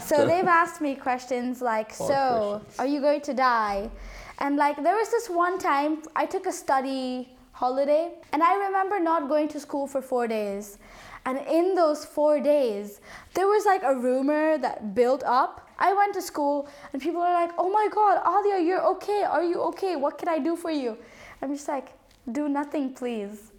So they've asked me questions like, Hard so questions. are you going to die? And like there was this one time I took a study holiday and I remember not going to school for 4 days. And in those 4 days, there was like a rumor that built up. I went to school and people are like, "Oh my god, Alia, you're okay. Are you okay? What can I do for you?" I'm just like, "Do nothing, please."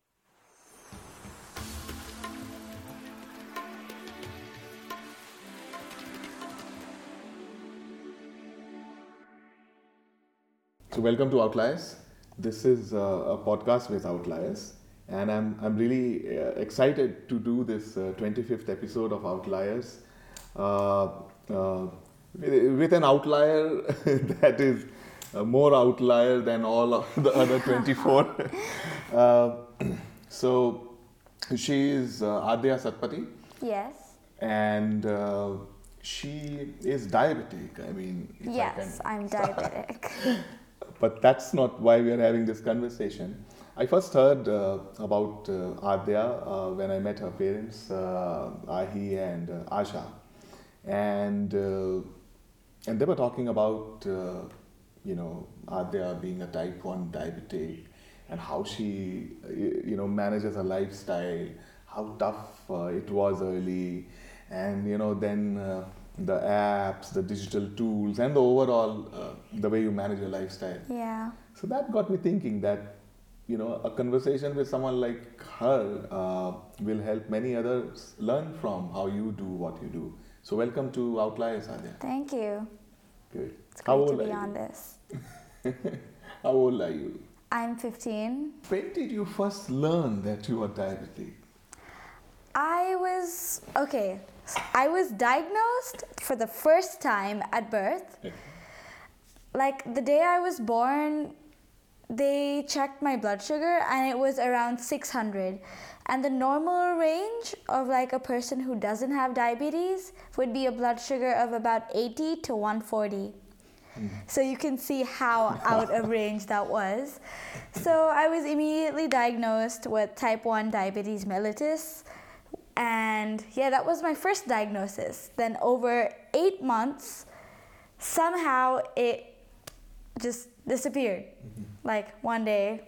So, welcome to Outliers. This is uh, a podcast with Outliers, and I'm, I'm really uh, excited to do this uh, 25th episode of Outliers uh, uh, with, with an outlier that is uh, more outlier than all of the other 24. uh, so, she is uh, Adya Satpati, Yes. and uh, she is diabetic. I mean, I Yes, can I'm diabetic. But that's not why we are having this conversation. I first heard uh, about uh, Adya uh, when I met her parents, uh, Ahi and uh, Asha, and uh, and they were talking about uh, you know Adya being a type one diabetic and how she you know manages her lifestyle, how tough uh, it was early, and you know then. The apps, the digital tools, and the overall uh, the way you manage your lifestyle. yeah. So that got me thinking that you know a conversation with someone like her uh, will help many others learn from how you do what you do. So welcome to Outliers, Adya. Thank you. Good. It's How great to old be are on this. How old are you? I'm 15. When did you first learn that you are diabetic? I was okay. I was diagnosed for the first time at birth. Like the day I was born, they checked my blood sugar and it was around 600. And the normal range of like a person who doesn't have diabetes would be a blood sugar of about 80 to 140. Hmm. So you can see how out of range that was. So I was immediately diagnosed with type 1 diabetes mellitus. And yeah, that was my first diagnosis. Then over eight months, somehow it just disappeared. Mm-hmm. Like one day,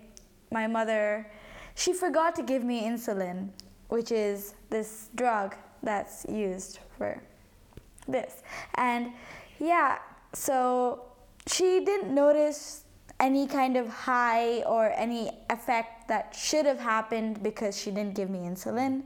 my mother, she forgot to give me insulin, which is this drug that's used for this. And yeah, so she didn't notice any kind of high or any effect that should have happened because she didn't give me insulin.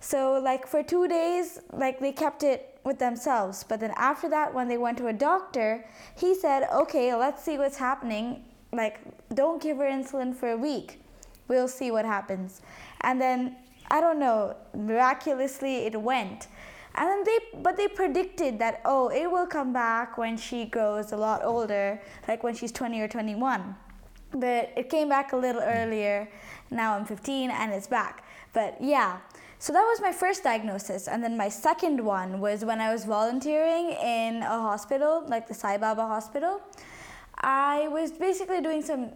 So like for 2 days like they kept it with themselves, but then after that when they went to a doctor, he said, "Okay, let's see what's happening. Like don't give her insulin for a week. We'll see what happens." And then I don't know, miraculously it went. And then they, but they predicted that, oh, it will come back when she grows a lot older, like when she's 20 or 21. But it came back a little earlier. Now I'm 15 and it's back. But yeah, so that was my first diagnosis. And then my second one was when I was volunteering in a hospital, like the Sai Baba Hospital. I was basically doing some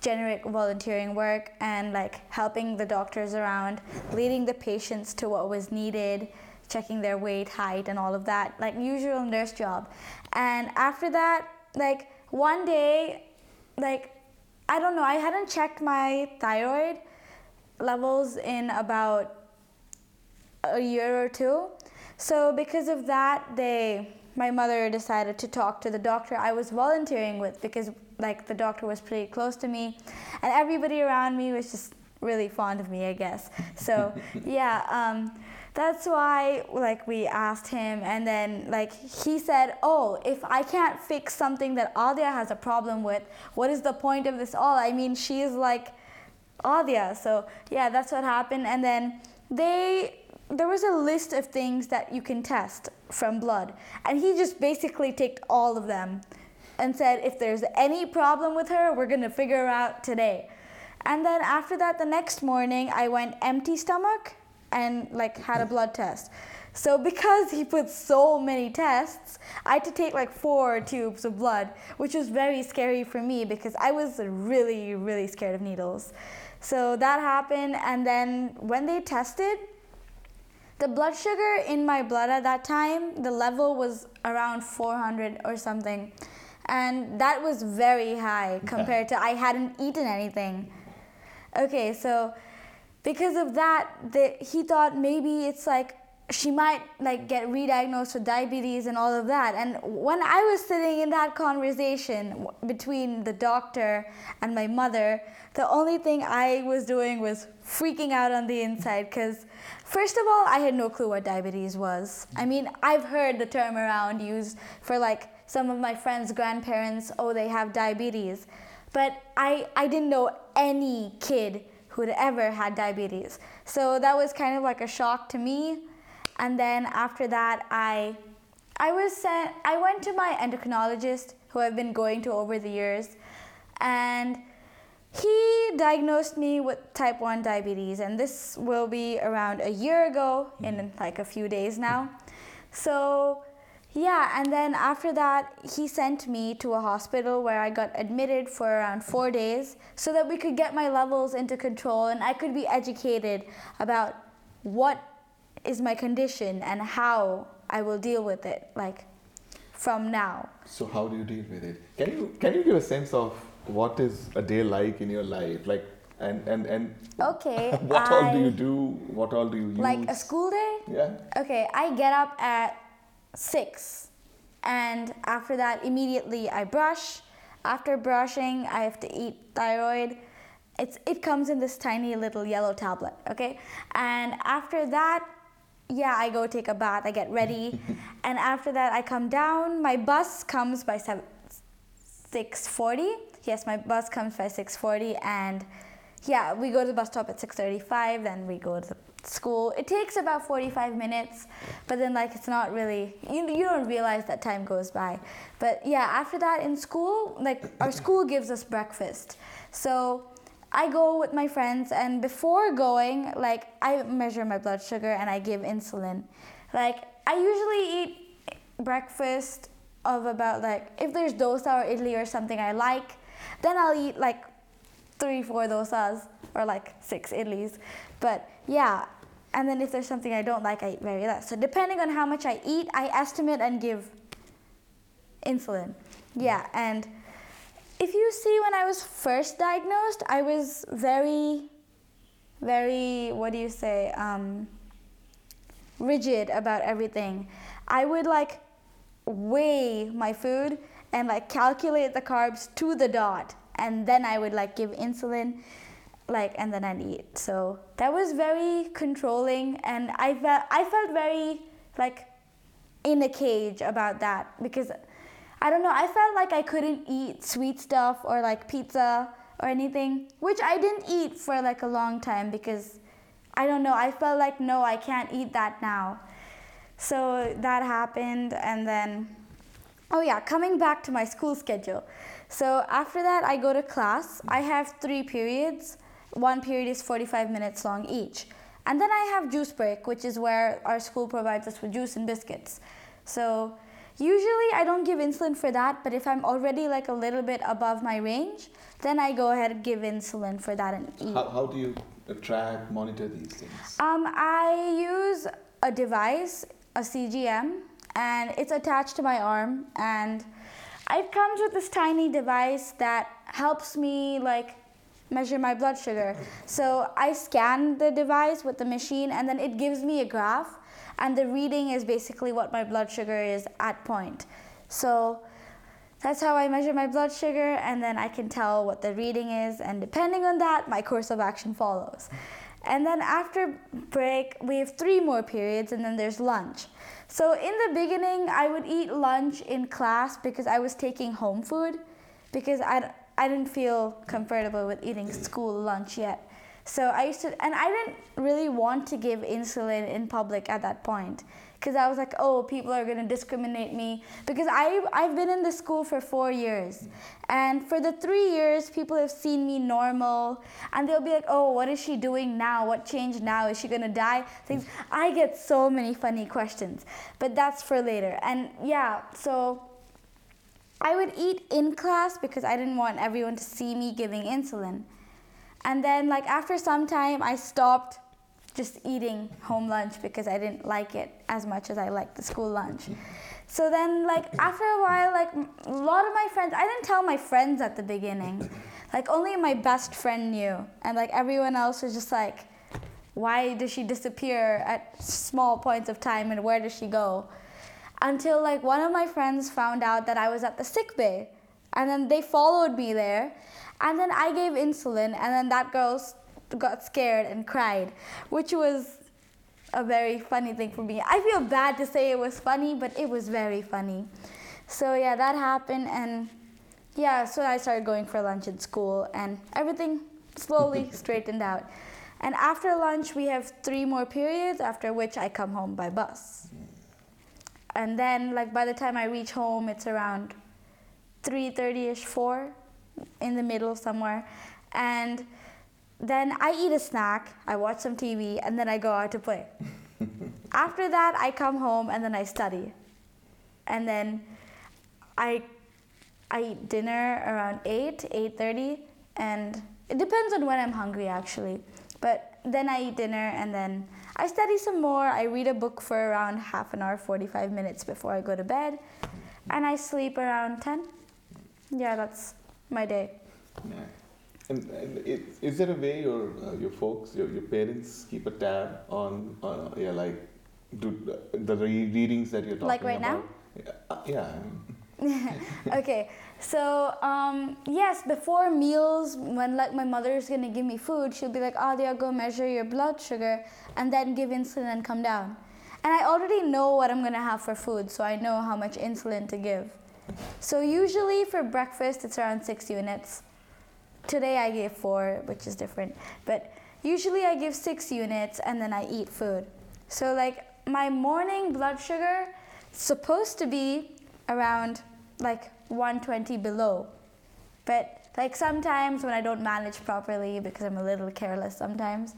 generic volunteering work and like helping the doctors around, leading the patients to what was needed, checking their weight, height, and all of that, like usual nurse job. And after that, like one day, like I don't know, I hadn't checked my thyroid levels in about a year or two. So because of that, they my mother decided to talk to the doctor I was volunteering with because like the doctor was pretty close to me and everybody around me was just really fond of me, I guess. So, yeah, um that's why like we asked him and then like he said, "Oh, if I can't fix something that Adya has a problem with, what is the point of this all? I mean, she is like Adya." So, yeah, that's what happened and then they there was a list of things that you can test from blood and he just basically ticked all of them and said if there's any problem with her we're going to figure out today. And then after that the next morning i went empty stomach and like had a hmm. blood test. So because he put so many tests i had to take like four tubes of blood which was very scary for me because i was really really scared of needles. So that happened and then when they tested the blood sugar in my blood at that time, the level was around 400 or something. And that was very high compared to I hadn't eaten anything. Okay, so because of that, the, he thought maybe it's like she might like get re-diagnosed with diabetes and all of that and when i was sitting in that conversation between the doctor and my mother the only thing i was doing was freaking out on the inside because first of all i had no clue what diabetes was. I mean i've heard the term around used for like some of my friends grandparents oh they have diabetes. But i i didn't know any kid who'd ever had diabetes. So that was kind of like a shock to me. And then after that i i was sent i went to my endocrinologist who i've been going to over the years. And he diagnosed me with type 1 diabetes and this will be around a year ago in mm. like a few days now so yeah and then after that he sent me to a hospital where i got admitted for around four days so that we could get my levels into control and i could be educated about what is my condition and how I will deal with it, like from now. So how do you deal with it? Can you can you give a sense of what is a day like in your life, like and and and okay, what all do you do? What all do you use? Like a school day? Yeah. Okay, I get up at six, and after that, immediately I brush. After brushing, I have to eat thyroid. It's, it comes in this tiny little yellow tablet, okay? And after that, yeah, I go take a bath, I get ready, and after that I come down. My bus comes by 7, 6:40. Yes, my bus comes by 6:40 and yeah, we go to the bus stop at 6:35, then we go to the school. It takes about 45 minutes, but then like it's not really you, you don't realize that time goes by. But yeah, after that in school, like our school gives us breakfast. So I go with my friends, and before going, like I measure my blood sugar and I give insulin. Like I usually eat breakfast of about like if there's dosa or idli or something I like, then I'll eat like three, four dosas or like six idlis. But yeah, and then if there's something I don't like, I eat very less. So depending on how much I eat, I estimate and give insulin. Yeah, and if you see when I was first diagnosed, I was very, very, what do you say, um, rigid about everything. I would like weigh my food and like calculate the carbs to the dot, and then I would like give insulin, like, and then I'd eat. So that was very controlling, and I felt I felt very like in a cage about that because I don't know, I felt like I couldn't eat sweet stuff or like pizza or anything, which I didn't eat for like a long time because I don't know, I felt like no, I can't eat that now. So that happened and then oh yeah, coming back to my school schedule. So after that I go to class. I have 3 periods. One period is 45 minutes long each. And then I have juice break, which is where our school provides us with juice and biscuits. So Usually I don't give insulin for that, but if I'm already like a little bit above my range, then I go ahead and give insulin for that and eat. How, how do you track, monitor these things? Um, I use a device, a CGM, and it's attached to my arm, and it comes with this tiny device that helps me like measure my blood sugar. So I scan the device with the machine, and then it gives me a graph and the reading is basically what my blood sugar is at point. So that's how I measure my blood sugar, and then I can tell what the reading is, and depending on that, my course of action follows. And then after break, we have three more periods, and then there's lunch. So in the beginning, I would eat lunch in class because I was taking home food because I, I didn't feel comfortable with eating school lunch yet. So I used to, and I didn't really want to give insulin in public at that point because I was like, oh, people are going to discriminate me because I I've been in the school for four years, and for the three years, people have seen me normal, and they'll be like, oh, what is she doing now? What changed now? Is she going to die? Things. I get so many funny questions, but that's for later. And yeah, so. I would eat in class because I didn't want everyone to see me giving insulin. And then like after some time I stopped just eating home lunch because I didn't like it as much as I liked the school lunch. So then, like, after a while, like, a lot of my friends, I didn't tell my friends at the beginning. Like, only my best friend knew. And, like, everyone else was just like, why does she disappear at small points of time and where does she go? Until, like, one of my friends found out that I was at the sick bay. And then they followed me there. And then I gave insulin, and then that girl got scared and cried, which was a very funny thing for me. I feel bad to say it was funny, but it was very funny. So yeah, that happened, and yeah, so I started going for lunch in school, and everything slowly straightened out. And after lunch, we have three more periods, after which I come home by bus. And then, like by the time I reach home, it's around 3:30ish, 4, in the middle somewhere, and then I eat a snack, I watch some TV, and then I go out to play. After that, I come home and then I study. And then I I eat dinner around 8, 8:30, and it depends on when I'm hungry actually. But then I eat dinner and then I study some more. I read a book for around half an hour, 45 minutes before I go to bed, and I sleep around 10. Yeah, that's my day. Yeah. And, and it, is there a way your uh, your folks, your, your parents keep a tab on, uh, yeah, like do the re- readings that you're talking Like right about? now? Yeah. yeah. okay, so um, yes, before meals, when like my mother's gonna give me food, she'll be like, "Adya, go measure your blood sugar, and then give insulin and come down." And I already know what I'm gonna have for food, so I know how much insulin to give. So usually for breakfast, it's around six units. Today I gave four, which is different. But usually I give six units and then I eat food. So like my morning blood sugar supposed to be around like 120 below. But like sometimes when I don't manage properly because I'm a little careless sometimes,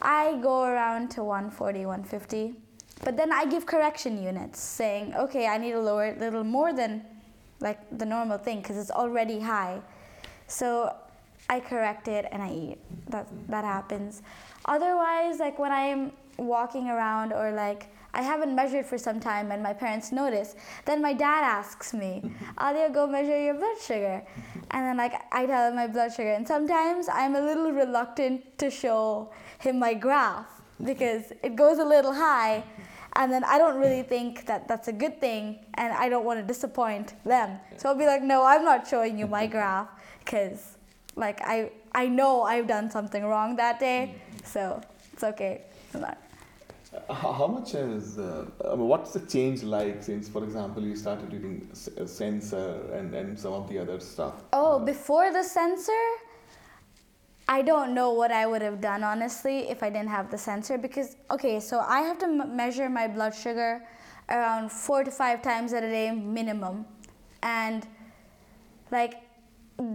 I go around to 140, 150. But then I give correction units saying, okay, I need to lower it a little more than like the normal thing because it's already high. So I correct it and I eat. That that happens. Otherwise, like when I'm walking around or like I haven't measured for some time and my parents notice, then my dad asks me, Adya, go measure your blood sugar. And then like I tell him my blood sugar. And sometimes I'm a little reluctant to show him my graph because it goes a little high and then I don't really think that that's a good thing and I don't want to disappoint them. So I'll be like, no, I'm not showing you my graph because like I I know I've done something wrong that day, so it's okay. I'm not- Uh, How how much is uh, I mean, what's the change like since, for example, you started reading s- uh, Sensor and, and some of the other stuff? Oh, Uh, before the sensor, I don't know what I would have done honestly if I didn't have the sensor because okay, so I have to m- measure my blood sugar around 4 to 5 times a day minimum. And like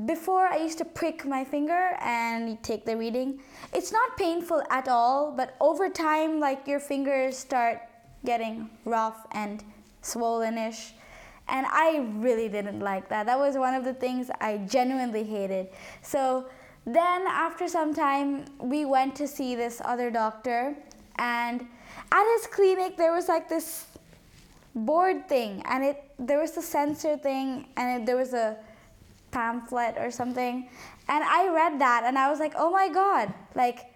before I used to prick my finger and take the reading. It's not painful at all, but over time like your fingers start getting rough and swollenish. And I really didn't like that. That was one of the things I genuinely hated. So then after some time we went to see this other doctor and at his clinic there was like this board thing and it there was a sensor thing and it, there was a pamphlet or something. And i read that and i was like oh my god like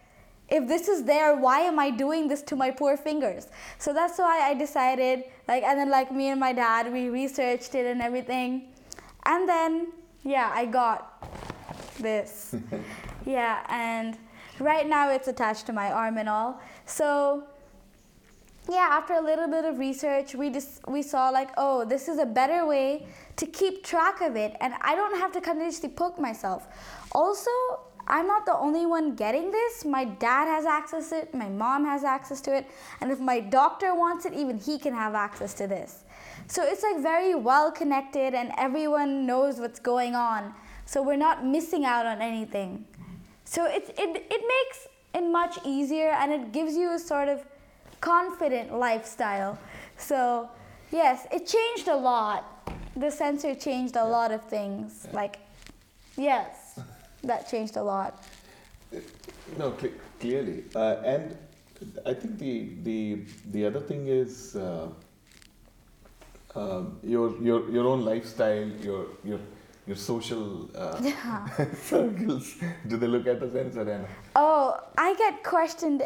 if this is there why am i doing this to my poor fingers? So that's why i decided like and then like me and my dad we researched it and everything. And then yeah i got this. Yeah and right now it's attached to my arm and all. So yeah after a little bit of research we just we saw like oh this is a better way to keep track of it and i don't have to continuously poke myself. Also i'm not the only one getting this. My dad has access to it my mom has access to it and if my doctor wants it even he can have access to this. So it's like very well connected and everyone knows what's going on so we're not missing out on anything. So it, it, it makes it much easier and it gives you a sort of confident lifestyle. So, yes, it changed a lot. The sensor changed a lot of things. Like, yes, that changed a lot. No, cl- clearly. Uh, and I think the the the other thing is uh, uh, your your your own lifestyle, your your your social uh, Yeah. circles. Do they look at the sensor and Oh, I get questioned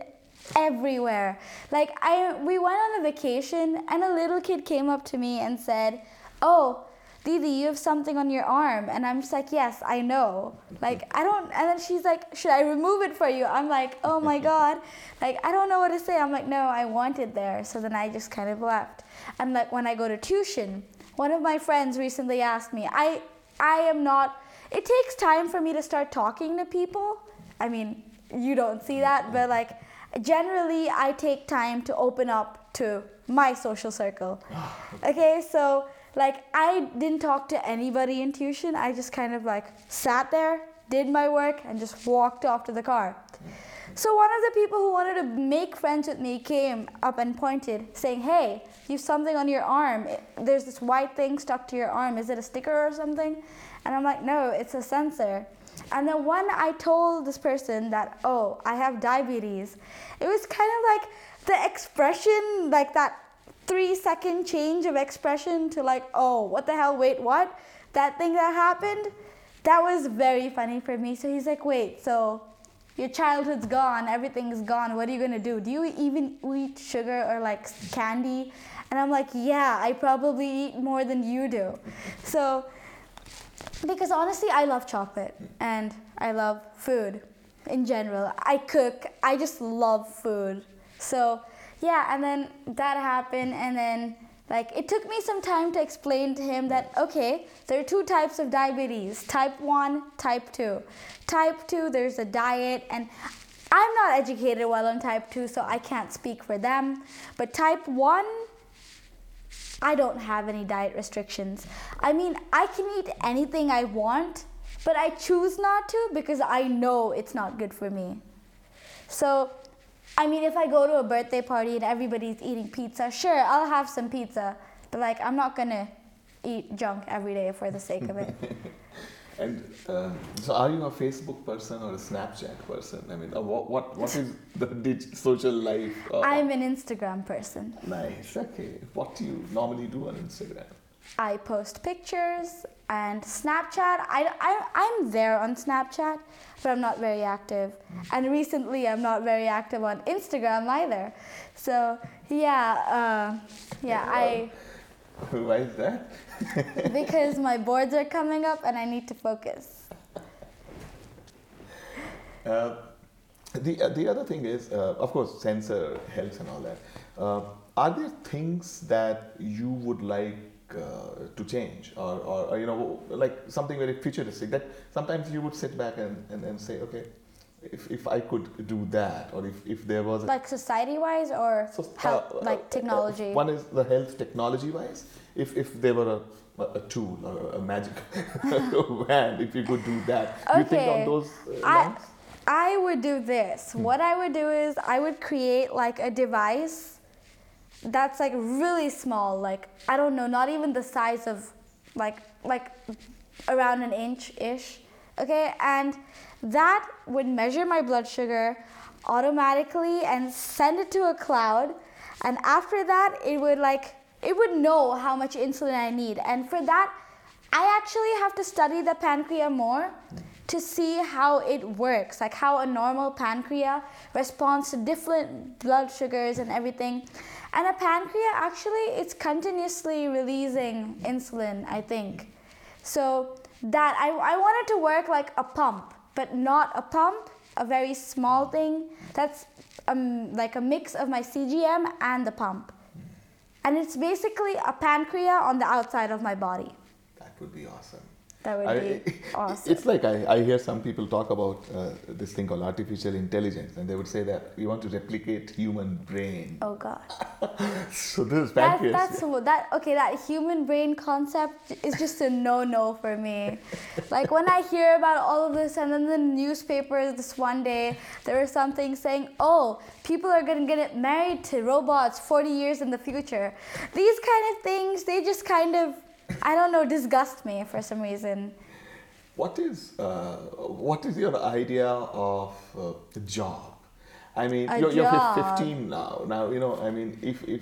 everywhere. Like I we went on a vacation and a little kid came up to me and said, "Oh, Didi, you have something on your arm." And I'm just like, "Yes, I know." Like I don't and then she's like, "Should I remove it for you?" I'm like, "Oh my god." Like I don't know what to say. I'm like, "No, I want it there." So then I just kind of left. And like when I go to tuition, one of my friends recently asked me, I I am not it takes time for me to start talking to people. I mean, you don't see that, but like generally I take time to open up to my social circle. Okay, so like I didn't talk to anybody in tuition. I just kind of like sat there, did my work, and just walked off to the car. So one of the people who wanted to make friends with me came up and pointed, saying, "Hey, you have something on your arm. There's this white thing stuck to your arm. Is it a sticker or something?" And I'm like, "No, it's a sensor." And then when I told this person that, "Oh, I have diabetes," it was kind of like the expression, like that three second change of expression to like, "Oh, what the hell? Wait, what?" That thing that happened, that was very funny for me. So he's like, "Wait, so your childhood's gone, everything's gone. What are you gonna do? Do you even eat sugar or like candy? And I'm like, yeah, I probably eat more than you do. So, because honestly, I love chocolate and I love food in general. I cook, I just love food. So, yeah, and then that happened, and then like it took me some time to explain to him that okay, there are two types of diabetes type 1, type 2. Type 2, there's a diet, and I'm not educated well on type 2, so I can't speak for them. But type 1, I don't have any diet restrictions. I mean, I can eat anything I want, but I choose not to because I know it's not good for me. So, I mean, if I go to a birthday party and everybody's eating pizza, sure, I'll have some pizza, but like, I'm not gonna eat junk every day for the sake of it. and uh, so are you a Facebook person or a Snapchat person? I mean, uh, what what what is the dig- social life? Uh, I'm an Instagram person. nice. Okay. What do you normally do on Instagram? I post pictures and Snapchat. I, I, I'm there on Snapchat, but I'm not very active. And recently, I'm not very active on Instagram either. So, yeah, uh, yeah, I, Why is that? Because my boards are coming up and I need to focus. Uh, the uh, the other thing is, uh, of course, sensor helps and all that. Uh, are there things that you would like uh, to change, or, or, or, you know, like something very futuristic that sometimes you would sit back and, and, and say, okay, if, if I could do that, or if, if there was a Like society wise or So, health, uh, uh, like uh, technology? One is the health technology wise. If, if there were a, a tool or a magic wand, if you could do that, do you think on those uh, I? I would do this. What I would do is I would create like a device that's like really small, like I don't know, not even the size of like like around an inch ish. Okay, and that would measure my blood sugar automatically and send it to a cloud. And after that, it would like it would know how much insulin I need. And for that, I actually have to study the pancreas more to see how it works, like how a normal pancreas responds to different blood sugars and everything. And a pancreas actually it's continuously releasing insulin, I think. So that I, I want it to work like a pump, but not a pump, a very small thing that's um, like a mix of my CGM and the pump. And it's basically a pancreas on the outside of my body. That would be awesome. That would I- be awesome. It's like I, I hear some people talk about uh, this thing called artificial intelligence, and they would say that we want to replicate human brain. Oh god. So this is pancreas. that's that okay. That human brain concept is just a no-no for me. Like when I hear about all of this, and then the newspapers this one day there was something saying, "Oh, people are gonna get married to robots 40 years in the future." These kind of things, they just kind of, I don't know, disgust me for some reason. What is uh, what is your idea of uh, the job? I mean, A you're, you're 15 now. Now, you know, I mean, if, if,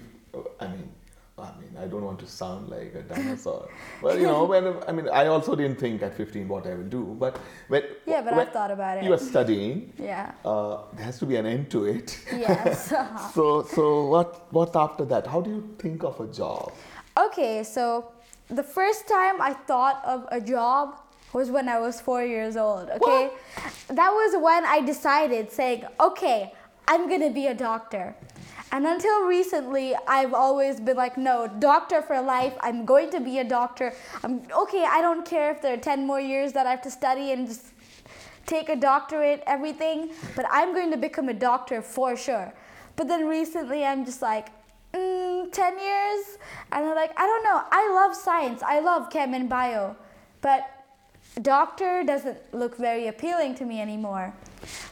I mean, I mean, I don't want to sound like a dinosaur. but, you know, when, I mean, I also didn't think at 15 what I will do. But when, Yeah, but when I've thought about it. you are studying, Yeah. uh, there has to be an end to it. Yes. so, so what, what after that? How do you think of a job? Okay, so the first time I thought of a job was when I was four years old. Okay, that was when I decided, saying, "Okay, I'm gonna be a doctor." And until recently, I've always been like, "No, doctor for life. I'm going to be a doctor. I'm okay. I don't care if there are ten more years that I have to study and just take a doctorate, everything, but I'm going to become a doctor for sure. But then recently, I'm just like, mm, 10 years? And I'm like, I don't know. I love science, I love chem and bio, but doctor doesn't look very appealing to me anymore.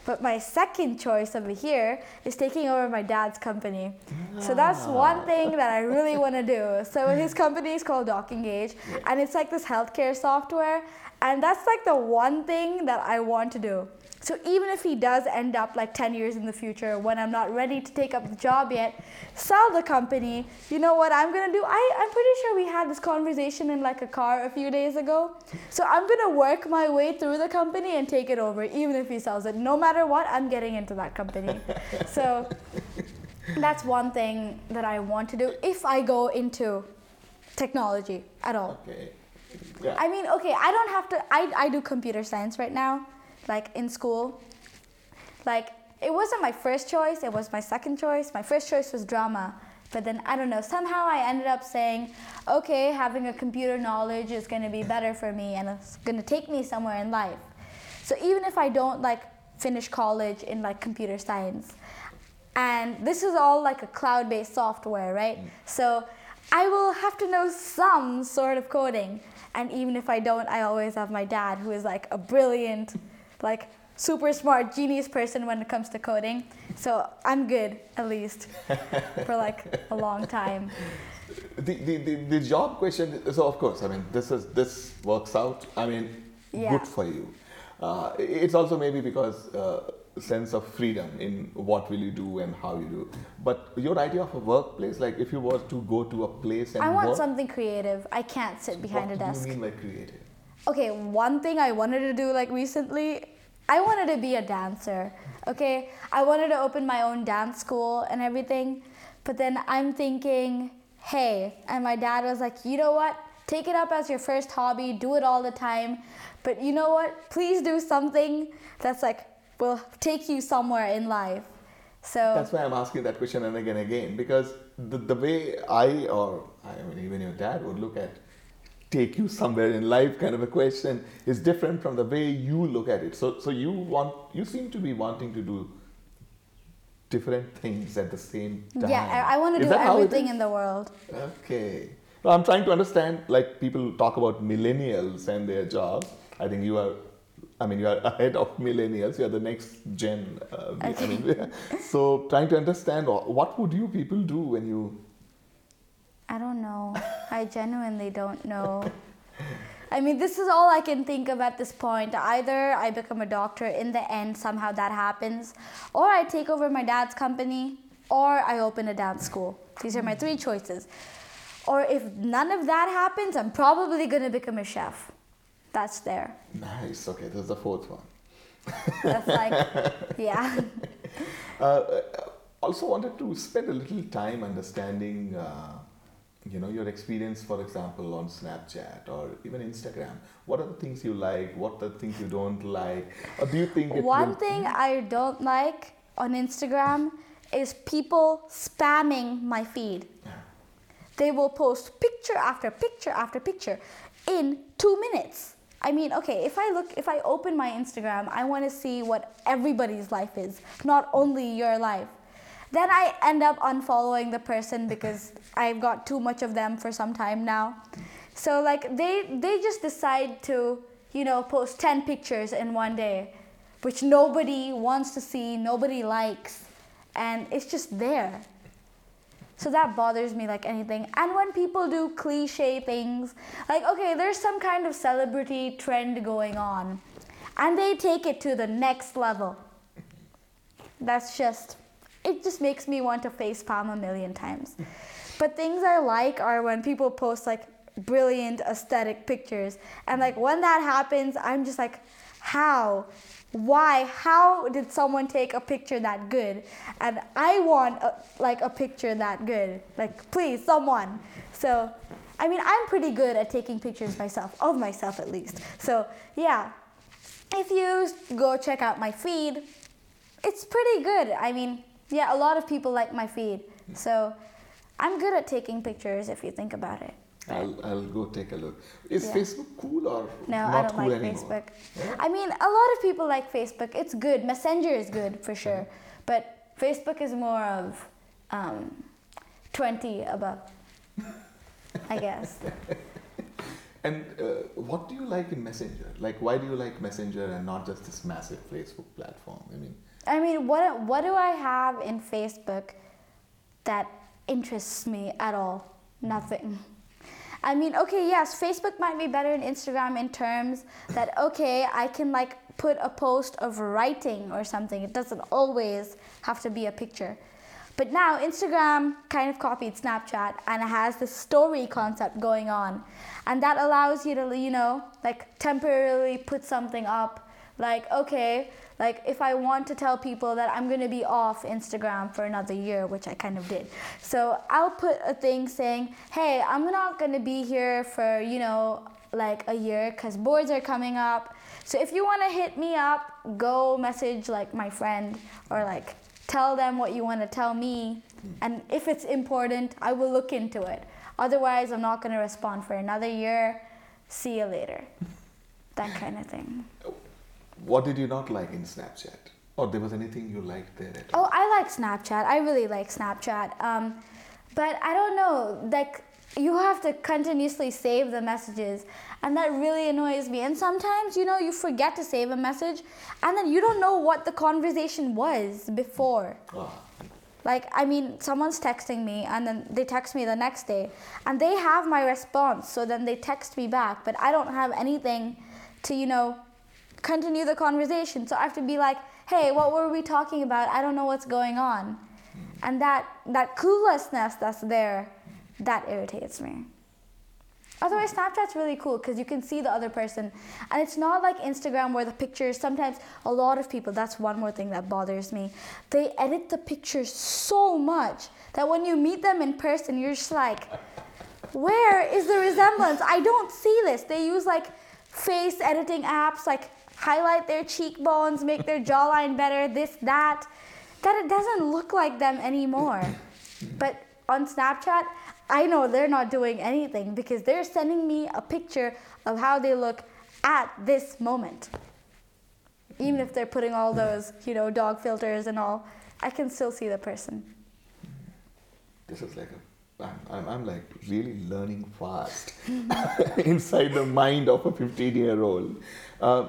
But my second choice over here is taking over my dad's company. So that's one thing that I really want to do. So his company is called Doc Engage, and it's like this healthcare software. And that's like the one thing that I want to do. So even if he does end up like 10 years in the future when I'm not ready to take up the job yet, sell the company, you know what I'm gonna do? I, I'm pretty sure we had this conversation in like a car a few days ago. So I'm gonna work my way through the company and take it over, even if he sells it. No matter what, I'm getting into that company. so that's one thing that I want to do if I go into technology at all. Okay. Yeah. I mean, okay, I don't have to. I, I do computer science right now, like in school. Like, it wasn't my first choice, it was my second choice. My first choice was drama. But then, I don't know, somehow I ended up saying, okay, having a computer knowledge is gonna be better for me and it's gonna take me somewhere in life. So even if I don't like finish college in like computer science, and this is all like a cloud based software, right? Mm. So I will have to know some sort of coding. And even if I don't, I always have my dad, who is like a brilliant, like super smart, genius person when it comes to coding. So I'm good, at least, for like a long time. the, the, the, the job question so of course i mean this is this works out i mean Yeah. good for you uh, it's also maybe because uh, sense of freedom in what will you do and how you do but your idea of a workplace like if you were to go to a place and I want work, something creative. I can't sit behind what a desk. do you mean by creative okay, one thing I wanted to do like recently, I wanted to be a dancer. Okay, I wanted to open my own dance school and everything, but then I'm thinking, hey, and my dad was like, you know what? Take it up as your first hobby, do it all the time, but you know what? Please do something that's like will take you somewhere in life. So That's why I'm asking that question and again and again because the, the way I or I mean even your dad would look at take you somewhere in life kind of a question is different from the way you look at it. So so you want you seem to be wanting to do different things at the same time. yeah, I, I want to Is do that how it everything in the world. Okay. No, I'm trying to understand. Like people talk about millennials and their jobs. I think you are. I mean, you are ahead of millennials. You are the next gen. Uh, I mean, so trying to understand what would you people do when you. I don't know. I genuinely don't know. I mean, this is all I can think of at this point. Either I become a doctor, in the end, somehow that happens, or I take over my dad's company, or I open a dance school. These are my three choices. Or if none of that happens, I'm probably gonna become a chef. That's there. Nice. Okay, there's the fourth one. That's like, yeah. Uh, uh, also wanted to spend a little time understanding. Uh, you know your experience for example on snapchat or even instagram what are the things you like what are the things you don't like or do you think it One will- thing hmm? I don't like on Instagram is people spamming my feed. They will post picture after picture after picture in two minutes. I mean, okay, if I look, if I open my Instagram, I want to see what everybody's life is, not only your life. Then I end up unfollowing the person because I've got too much of them for some time now. So like they they just decide to, you know, post 10 pictures in one day, which nobody wants to see, nobody likes, and it's just there. So that bothers me like anything. And when people do cliche things, like, okay, there's some kind of celebrity trend going on, and they take it to the next level. that's just it just makes me want to face palm a million times. but things I like are when people post like brilliant aesthetic pictures. And like when that happens, I'm just like, how? Why? How did someone take a picture that good? And I want a, like a picture that good. Like please, someone. So, I mean, I'm pretty good at taking pictures myself, of myself at least. So, yeah. If you go check out my feed, it's pretty good. I mean, yeah, a lot of people like my feed. So, I'm good at taking pictures if you think about it. I'll, I'll go take a look. Is Yeah. Facebook cool or No, not I don't cool like anymore? Facebook. I mean, a lot of people like Facebook. It's good. Messenger is good for sure, but Facebook is more of um, 20 above, I guess. And uh, what do you like in Messenger? Like, why do you like Messenger and not just this massive Facebook platform? I mean, I mean, what what do I have in Facebook that interests me at all? Nothing. I mean, okay, yes, Facebook might be better than Instagram in terms that okay, I can like put a post of writing or something. It doesn't always have to be a picture. But now Instagram kind of copied Snapchat and it has this story concept going on. And that allows you to, you know, like temporarily put something up. Like, okay, like if I want to tell people that I'm going to be off Instagram for another year, which I kind of did. So I'll put a thing saying, hey, I'm not going to be here for, you know, like a year because boards are coming up. So if you want to hit me up, go message like my friend or like tell them what you want to tell me. And if it's important, I will look into it. Otherwise, I'm not going to respond for another year. See you later. That kind of thing. What did you not like in Snapchat? Or there was anything you liked there at all? Oh, I like Snapchat. I really like Snapchat. Um, but I don't know, like you have to continuously save the messages, and that really annoys me. And sometimes, you know, you forget to save a message, and then you don't know what the conversation was before. Ah, Like, I mean, someone's texting me, and then they text me the next day, and they have my response, so then they text me back, but I don't have anything to, you know, continue the conversation. So I have to be like, hey, what were we talking about? I don't know what's going on. Hmm. And that, that cluelessness that's there, that irritates me. Otherwise, hmm. Snapchat's really cool because you can see the other person. And it's not like Instagram where the pictures, sometimes a lot of people, that's one more thing that bothers me. They edit the pictures so much that when you meet them in person, you're just like, where is the resemblance? I don't see this. They use like face editing apps, like highlight their cheekbones, make their jawline better, this, that, that it doesn't look like them anymore. But on Snapchat, I know they're not doing anything because they're sending me a picture of how they look at this moment. Even if they're putting all those, you know, dog filters and all, I can still see the person. this is like a. I'm, I'm, I'm like really learning fast inside the mind of a 15 year old. Uh,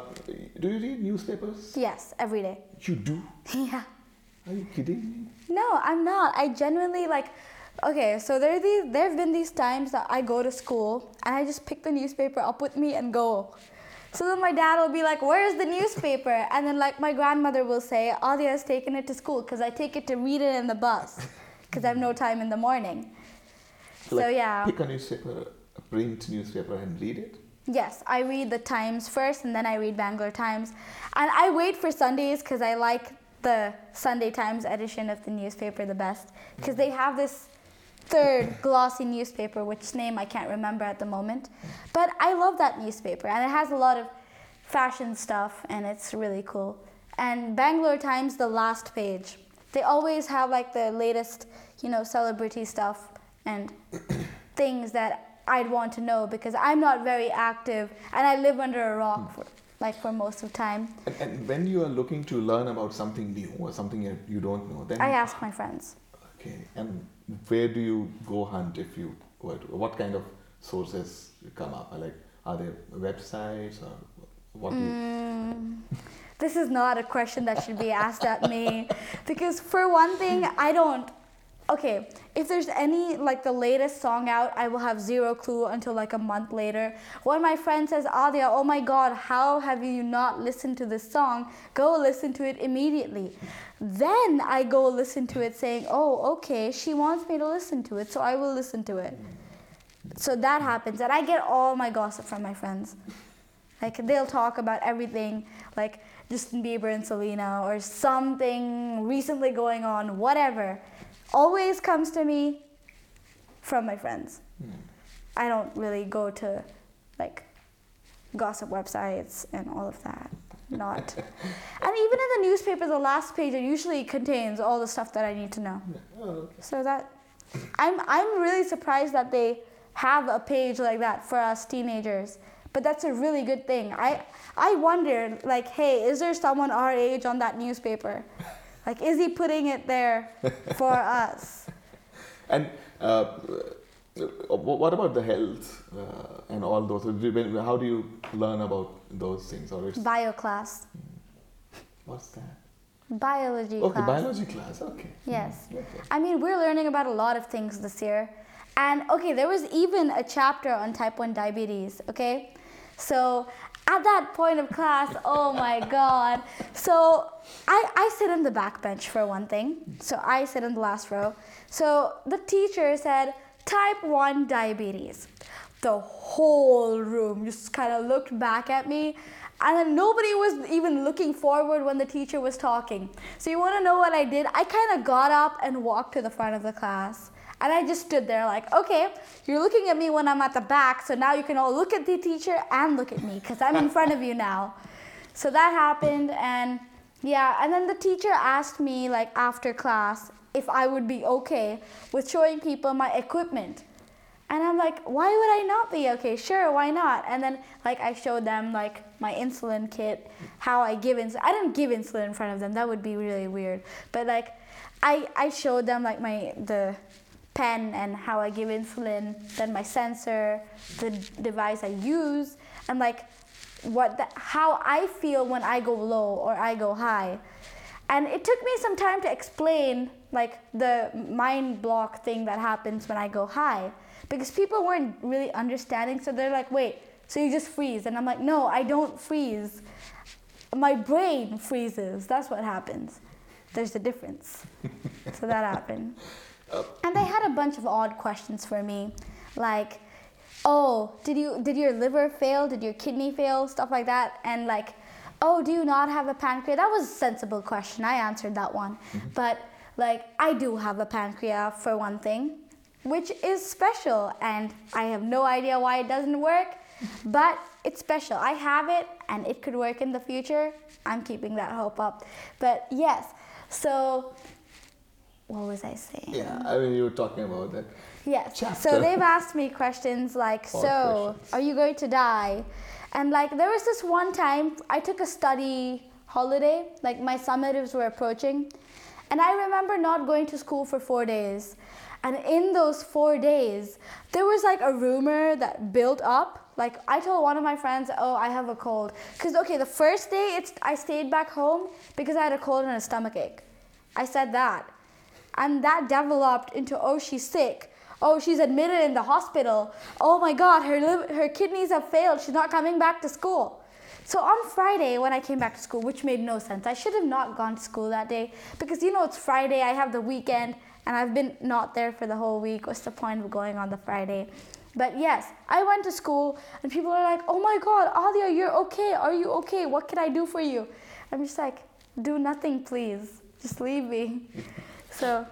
do you read newspapers? Yes, every day. You do? Yeah. Are you kidding me? No, I'm not. I genuinely like. Okay, so there are these. There have been these times that I go to school and I just pick the newspaper up with me and go. So then my dad will be like, "Where's the newspaper?" And then like my grandmother will say, "Adya has taken it to school because I take it to read it in the bus because I have no time in the morning." So like, yeah. Pick a newspaper, a print newspaper, and read it. Yes, I read the Times first and then I read Bangalore Times. And I wait for Sundays because I like the Sunday Times edition of the newspaper the best because they have this third glossy newspaper, which name I can't remember at the moment. But I love that newspaper and it has a lot of fashion stuff and it's really cool. And Bangalore Times, the last page, they always have like the latest, you know, celebrity stuff and things that I'd want to know because I'm not very active and I live under a rock for like for most of the time. And, and when you are looking to learn about something new or something you you don't know, then I ask my friends. Okay, and where do you go hunt if you go to, what kind of sources come up? Like, are there websites or what Mm, this is not a question that should be asked at me because for one thing, I don't okay, if there's any like the latest song out, I will have zero clue until like a month later. When my friend says, Adya, oh my god, how have you not listened to this song? Go listen to it immediately. Then I go listen to it saying, oh, okay, she wants me to listen to it, so I will listen to it. So that happens, and I get all my gossip from my friends. Like they'll talk about everything, like Justin Bieber and Selena, or something recently going on, whatever always comes to me from my friends. Mm. I don't really go to like gossip websites and all of that. Not. and even in the newspaper, the last page it usually contains all the stuff that I need to know. Oh, okay. So that I'm I'm really surprised that they have a page like that for us teenagers. But that's a really good thing. I I wondered like, hey, is there someone our age on that newspaper? Like, is he putting it there for us? And uh, what about the health uh, and all those? How do you learn about those things? Or it's bio class. What's that? Biology class. okay, class. biology class. Okay. Yes. Okay. I mean, we're learning about a lot of things this year. And okay, there was even a chapter on type 1 diabetes, okay? So at that point of class, oh my God. So I, I sit in the back bench for one thing. So I sit in the last row. So the teacher said, type 1 diabetes. The whole room just kind of looked back at me. And then nobody was even looking forward when the teacher was talking. So you want to know what I did? I kind of got up and walked to the front of the class. And I just stood there like, okay, you're looking at me when I'm at the back, so now you can all look at the teacher and look at me because I'm in front of you now. So that happened, and yeah, and then the teacher asked me like after class if I would be okay with showing people my equipment. And I'm like, why would I not be okay? Sure, why not? And then like I showed them like my insulin kit, how I give insulin. I didn't give insulin in front of them. That would be really weird. But like I I showed them like my the pen and how I give insulin, then my sensor, the device I use, and like what the, how I feel when I go low or I go high. And it took me some time to explain like the mind block thing that happens when I go high because people weren't really understanding so they're like, "Wait, so you just freeze?" And I'm like, "No, I don't freeze. My brain freezes. That's what happens." There's a difference. so that happened. And they had a bunch of odd questions for me, like, "Oh, did you did your liver fail? Did your kidney fail? Stuff like that." And like, "Oh, do you not have a pancreas?" That was a sensible question. I answered that one. Mm-hmm. But like, I do have a pancreas for one thing, which is special, and I have no idea why it doesn't work. But it's special. I have it, and it could work in the future. I'm keeping that hope up. But yes, so what was I saying? Yeah, I mean, you were talking about that. Yes. Chapter. So they've asked me questions like, All so questions. are you going to die? And like, there was this one time I took a study holiday, like my summatives were approaching, and I remember not going to school for four days. And in those four days, there was like a rumor that built up. Like I told one of my friends, "Oh, I have a cold." Cause okay, the first day it's I stayed back home because I had a cold and a stomach ache. I said that. And that developed into, oh, she's sick. Oh, she's admitted in the hospital. Oh my God, her, her kidneys have failed. She's not coming back to school. So on Friday, when I came back to school, which made no sense, I should have not gone to school that day because you know it's Friday, I have the weekend, and I've been not there for the whole week. What's the point of going on the Friday? But yes, I went to school, and people are like, oh my God, Adya, you're okay. Are you okay? What can I do for you? I'm just like, do nothing, please. Just leave me. So,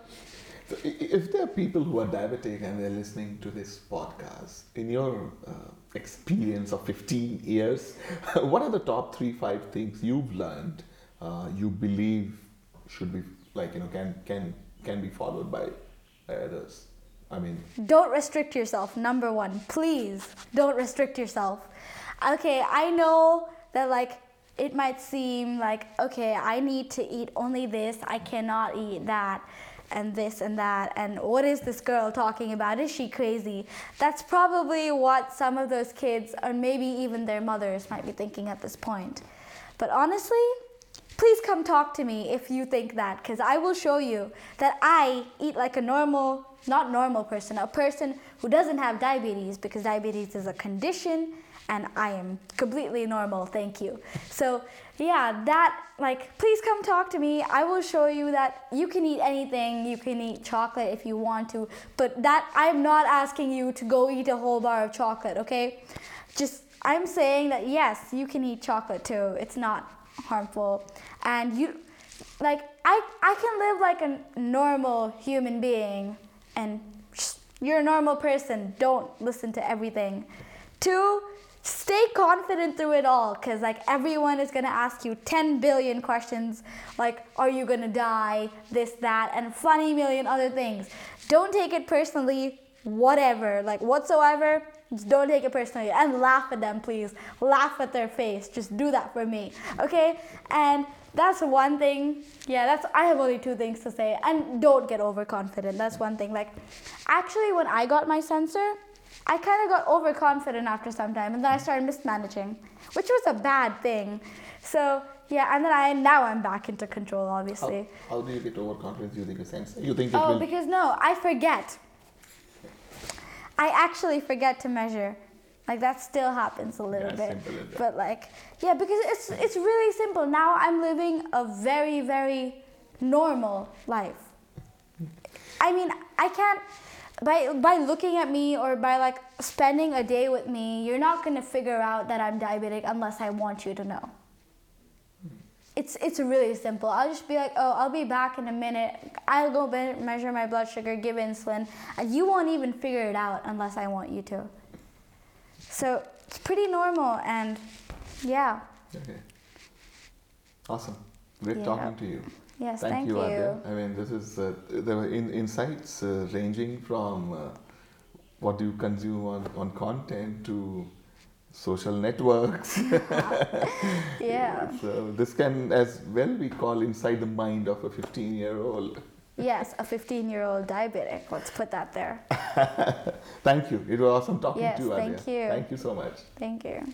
so if there are people who are diabetic and they're listening to this podcast, in your uh, experience of 15 years, what are the top three, five things you've learned uh, you believe should be like you know can can can be followed by, by others? I mean, don't restrict yourself. Number one, please don't restrict yourself. Okay, I know that like it might seem like, okay, I need to eat only this, I cannot eat that, and this and that, and what is this girl talking about? Is she crazy? That's probably what some of those kids, or maybe even their mothers, might be thinking at this point. But honestly, please come talk to me if you think that, because I will show you that I eat like a normal, not normal person, a person who doesn't have diabetes, because diabetes is a condition and I am completely normal, thank you. So, yeah, that, like, please come talk to me. I will show you that you can eat anything. You can eat chocolate if you want to, but that, I'm not asking you to go eat a whole bar of chocolate, okay? Just, I'm saying that yes, you can eat chocolate too. It's not harmful. And you, like, I, I can live like a normal human being and you're a normal person. Don't listen to everything. Two, stay confident through it all because like everyone is going to ask you 10 billion questions like are you going to die? This that and funny million other things. Don't take it personally whatever like whatsoever just don't take it personally and laugh at them please. Laugh at their face. Just do that for me okay? And that's one thing yeah that's i have only two things to say and don't get overconfident. That's one thing like actually when i got my sensor I kind of got overconfident after some time, and then I started mismanaging, which was a bad thing. So yeah, and then I now I'm back into control, obviously. How, how do you get overconfident using a sensor? You think it oh, will? because no, I forget. I actually forget to measure. Like that still happens a little Yeah, bit. simple. But like yeah, because it's it's really simple. Now I'm living a very very normal life. I mean, I can't by by looking at me or by like spending a day with me, you're not going to figure out that I'm diabetic unless I want you to know. It's it's really simple. I'll just be like, "Oh, I'll be back in a minute. I'll go me- measure my blood sugar, give insulin, and you won't even figure it out unless I want you to." So, it's pretty normal and yeah. Okay. Awesome. Great Yeah. talking to you. Yes, Thank, thank you, you. Adya. I mean, this is uh, there were in, insights uh, ranging from uh, what you consume on, on content to social networks. Yeah. so this can as well be called inside the mind of a 15 year old. Yes, a 15-year-old diabetic. Let's put that there. Thank you. It was awesome talking Yes, to you, Adya. thank you. Thank you so much. Thank you.